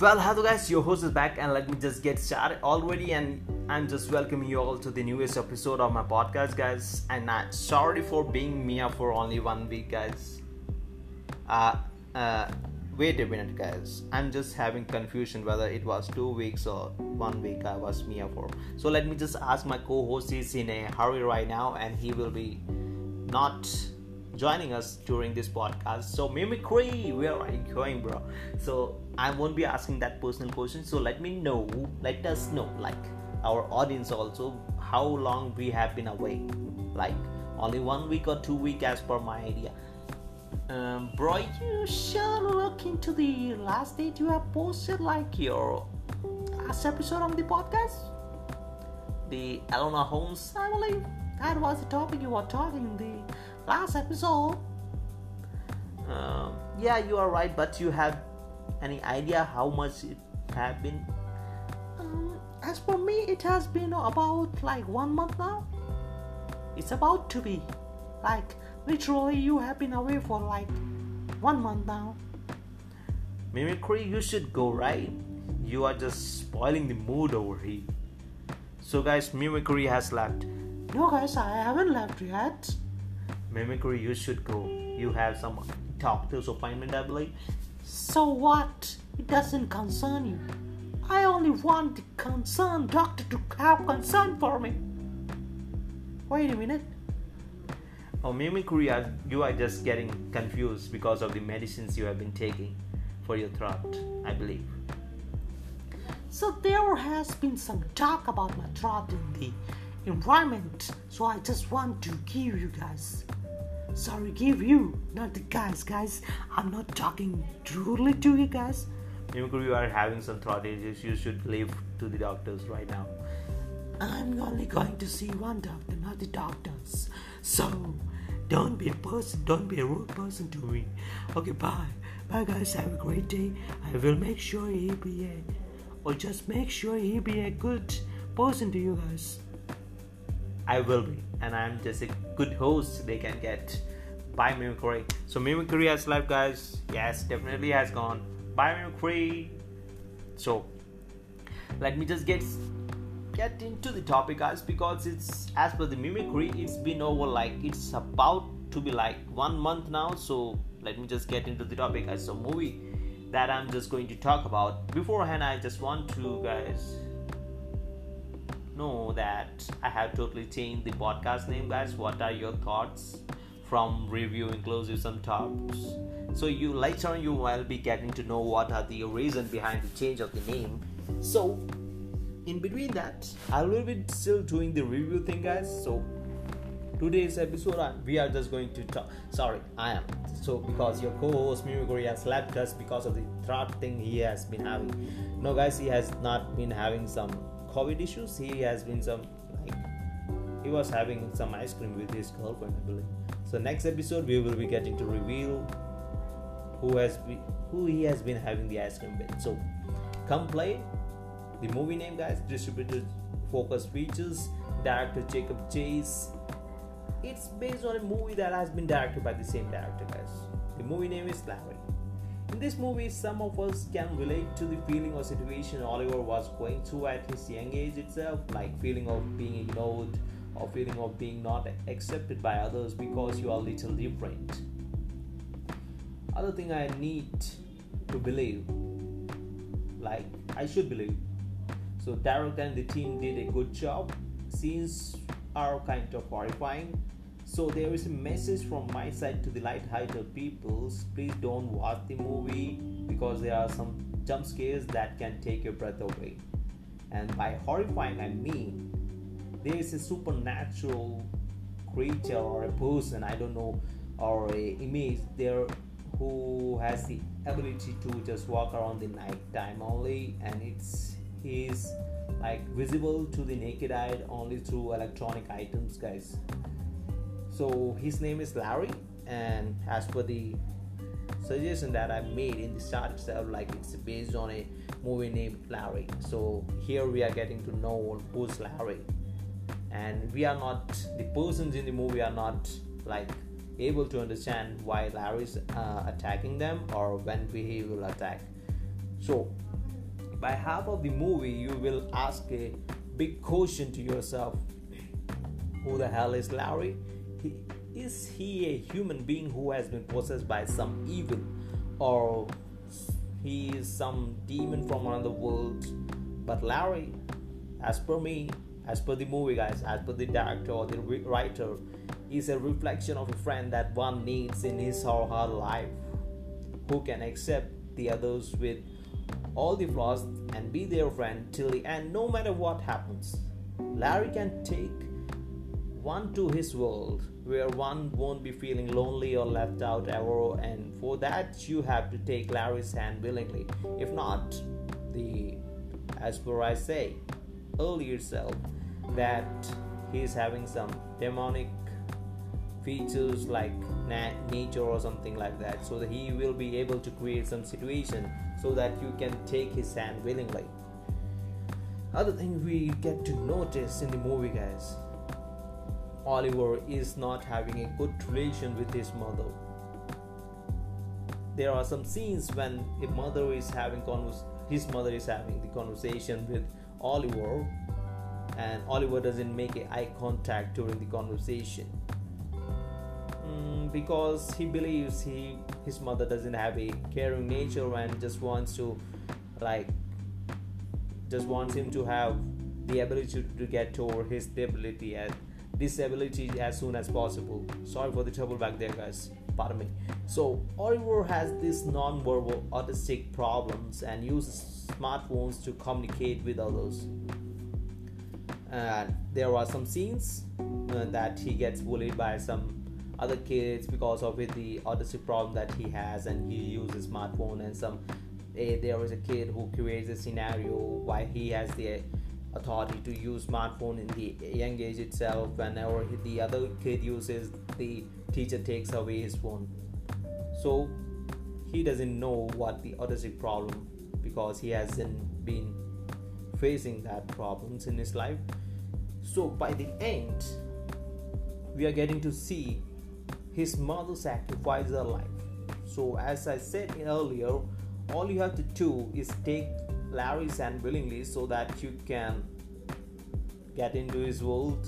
Well, hello guys, your host is back, and let me just get started already. And I'm just welcoming you all to the newest episode of my podcast, guys. And uh, sorry for being Mia for only one week, guys. Uh, uh, wait a minute, guys. I'm just having confusion whether it was two weeks or one week I was Mia for. So let me just ask my co-host. He's in a hurry right now, and he will be not joining us during this podcast. So mimicry, where are you going, bro? So I won't be asking that personal question. So let me know, let us know, like our audience also, how long we have been away. Like only one week or two week as per my idea. Um, bro, you should look into the last date you have posted, like your last episode on the podcast. The Enola Holmes, believe that was the topic you were talking the last episode. Um, yeah, you are right, but you have any idea how much it have been? Um, as for me, it has been about like one month now. It's about to be like literally you have been away for like one month now. Mimicry, you should go right. You are just spoiling the mood over here. So, guys, Mimicry has left. No, guys, I haven't left yet. Mimicry, you should go. You have some doctor's appointment, I believe. So what? It doesn't concern you. I only want the concerned doctor to have concern for me. Wait a minute. Oh, mimicry, you are just getting confused because of the medicines you have been taking for your throat, I believe. So there has been some talk about my throat in the environment, so I just want to give you guys Sorry, give you, not the guys, guys. I'm not talking truly to you guys. Maybe you are having some throat issues. You should leave to the doctors right now. I'm only going to see one doctor, not the doctors. So, don't be a person, don't be a rude person to me. Okay, bye. Bye, guys. Have a great day. I will make sure he be a, or just make sure he be a good person to you guys. I will be, and I'm just a good host they can get by Mimicry. So Mimicry has left, guys. Yes, definitely has gone. Bye Mimicry. So let me just get get into the topic, guys, because it's as per the Mimicry, it's been over like it's about to be like one month now. So let me just get into the topic, guys. So movie that I'm just going to talk about. Beforehand, I just want to guys know that I have totally changed the podcast name, guys. What are your thoughts from review inclusive some tops? So you later on you will be getting to know what are the reason behind the change of the name. So in between that, I will be still doing the review thing, guys. So today's episode we are just going to talk sorry i am so because your co-host mimicry has left us because of the throat thing he has been having no guys he has not been having some COVID issues, he has been some like he was having some ice cream with his girlfriend, I believe. So next episode we will be getting to reveal who has been who he has been having the ice cream with. So come play the movie name, guys. Distributed Focus Features, director Jacob Chase. It's based on a movie that has been directed by the same director, guys. The movie name is Larry. In this movie, some of us can relate to the feeling or situation Oliver was going through at his young age itself, like feeling of being ignored or feeling of being not accepted by others because you are little different. Other thing I need to believe, like I should believe. So Darrell and the team did a good job. Scenes are kind of horrifying so there is a message from my side to the light-hearted peoples. Please don't watch the movie because there are some jump scares that can take your breath away. And by horrifying, I mean there is a supernatural creature or a person, I don't know, or a image there who has the ability to just walk around the night time only, and it's is like visible to the naked eye only through electronic items, guys so his name is Larry, and as per the suggestion that I made in the start itself, like it's based on a movie named Larry. So here we are getting to know who's Larry, and we are not the persons in the movie are not like able to understand why Larry's uh, attacking them or when he will attack. So by half of the movie you will ask a big question to yourself who the hell is larry is he a human being who has been possessed by some evil? Or he is some demon from another world? But larry as per me as per the movie guys as per the director or the writer is a reflection of a friend that one needs in his or her life who can accept the others with all the flaws and be their friend till the end no matter what happens. Larry can take one to his world where one won't be feeling lonely or left out ever and for that you have to take larry's hand willingly. If not the as per i say earlier self that he's having some demonic features like na- nature or something like that so that he will be able to create some situation so that you can take his hand willingly. Other thing we get to notice in the movie guys oliver is not having a good relation with his mother. There are some scenes when a mother is having convers- his mother is having the conversation with oliver and oliver doesn't make eye contact during the conversation. Mm, because he believes he his mother doesn't have a caring nature and just wants to like just wants him to have the ability to get over his disability and disability as soon as possible. Sorry for the trouble back there guys. Pardon me. So oliver has this non-verbal autistic problems and uses smartphones to communicate with others. And there are some scenes uh, that he gets bullied by some other kids because of the autistic problem that he has and he uses smartphone and some uh, there is a kid who creates a scenario why he has the authority to use smartphone in the young age itself whenever the other kid uses the teacher takes away his phone so he doesn't know what the autistic problem because he hasn't been facing that problems in his life so by the end we are getting to see his mother sacrificed her life. So, as I said earlier, all you have to do is take Larry's hand willingly so that you can get into his world,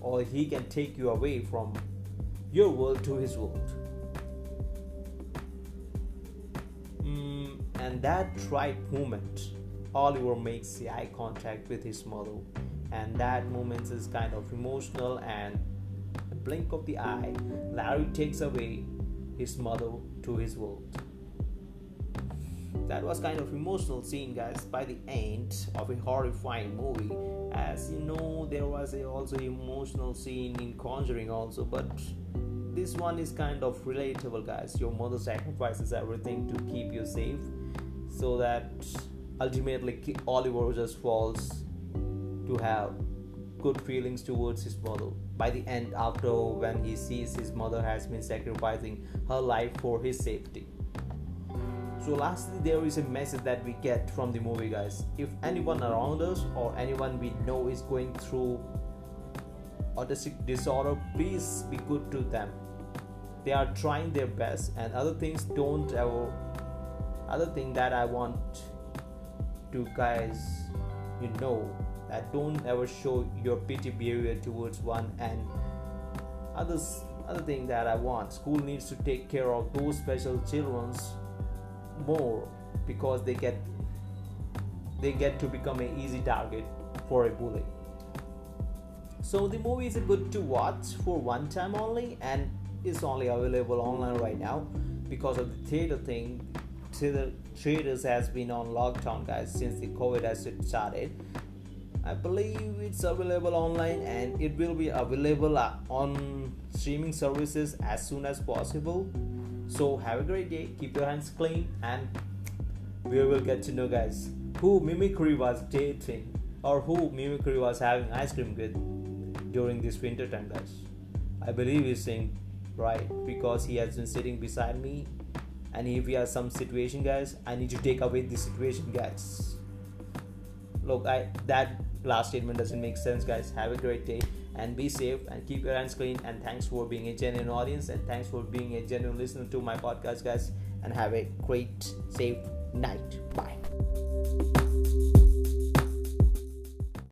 or he can take you away from your world to his world. Mm, and that right moment, Oliver makes the eye contact with his mother, and that moment is kind of emotional and a blink of the eye, Larry takes away his mother to his world. That was kind of emotional scene, guys. By the end of a horrifying movie, as you know, there was a also emotional scene in Conjuring also, but this one is kind of relatable, guys. Your mother sacrifices everything to keep you safe, so that ultimately Oliver just falls to have good feelings towards his mother by the end after when he sees his mother has been sacrificing her life for his safety so lastly there is a message that we get from the movie guys. If anyone around us or anyone we know is going through autistic disorder please be good to them. They are trying their best and other things don't ever other thing that i want to guys you know that don't ever show your pity behavior towards one and others other thing that i want. School needs to take care of those special children's more because they get they get to become an easy target for a bully. So the movie is good to watch for one time only and is only available online right now because of the theater thing. Theater theaters has been on lockdown guys since the covid has started. I believe it's available online and it will be available uh, on streaming services as soon as possible. So have a great day, keep your hands clean, and we will get to know, guys, who Mimicry was dating or who Mimicry was having ice cream with during this winter time, guys. I believe he's saying right because he has been sitting beside me, and if we have some situation, guys, I need to take away the situation, guys. Look, I that last statement doesn't make sense guys have a great day and be safe and keep your hands clean. And thanks for being a genuine audience and thanks for being a genuine listener to my podcast guys. And have a great safe night. Bye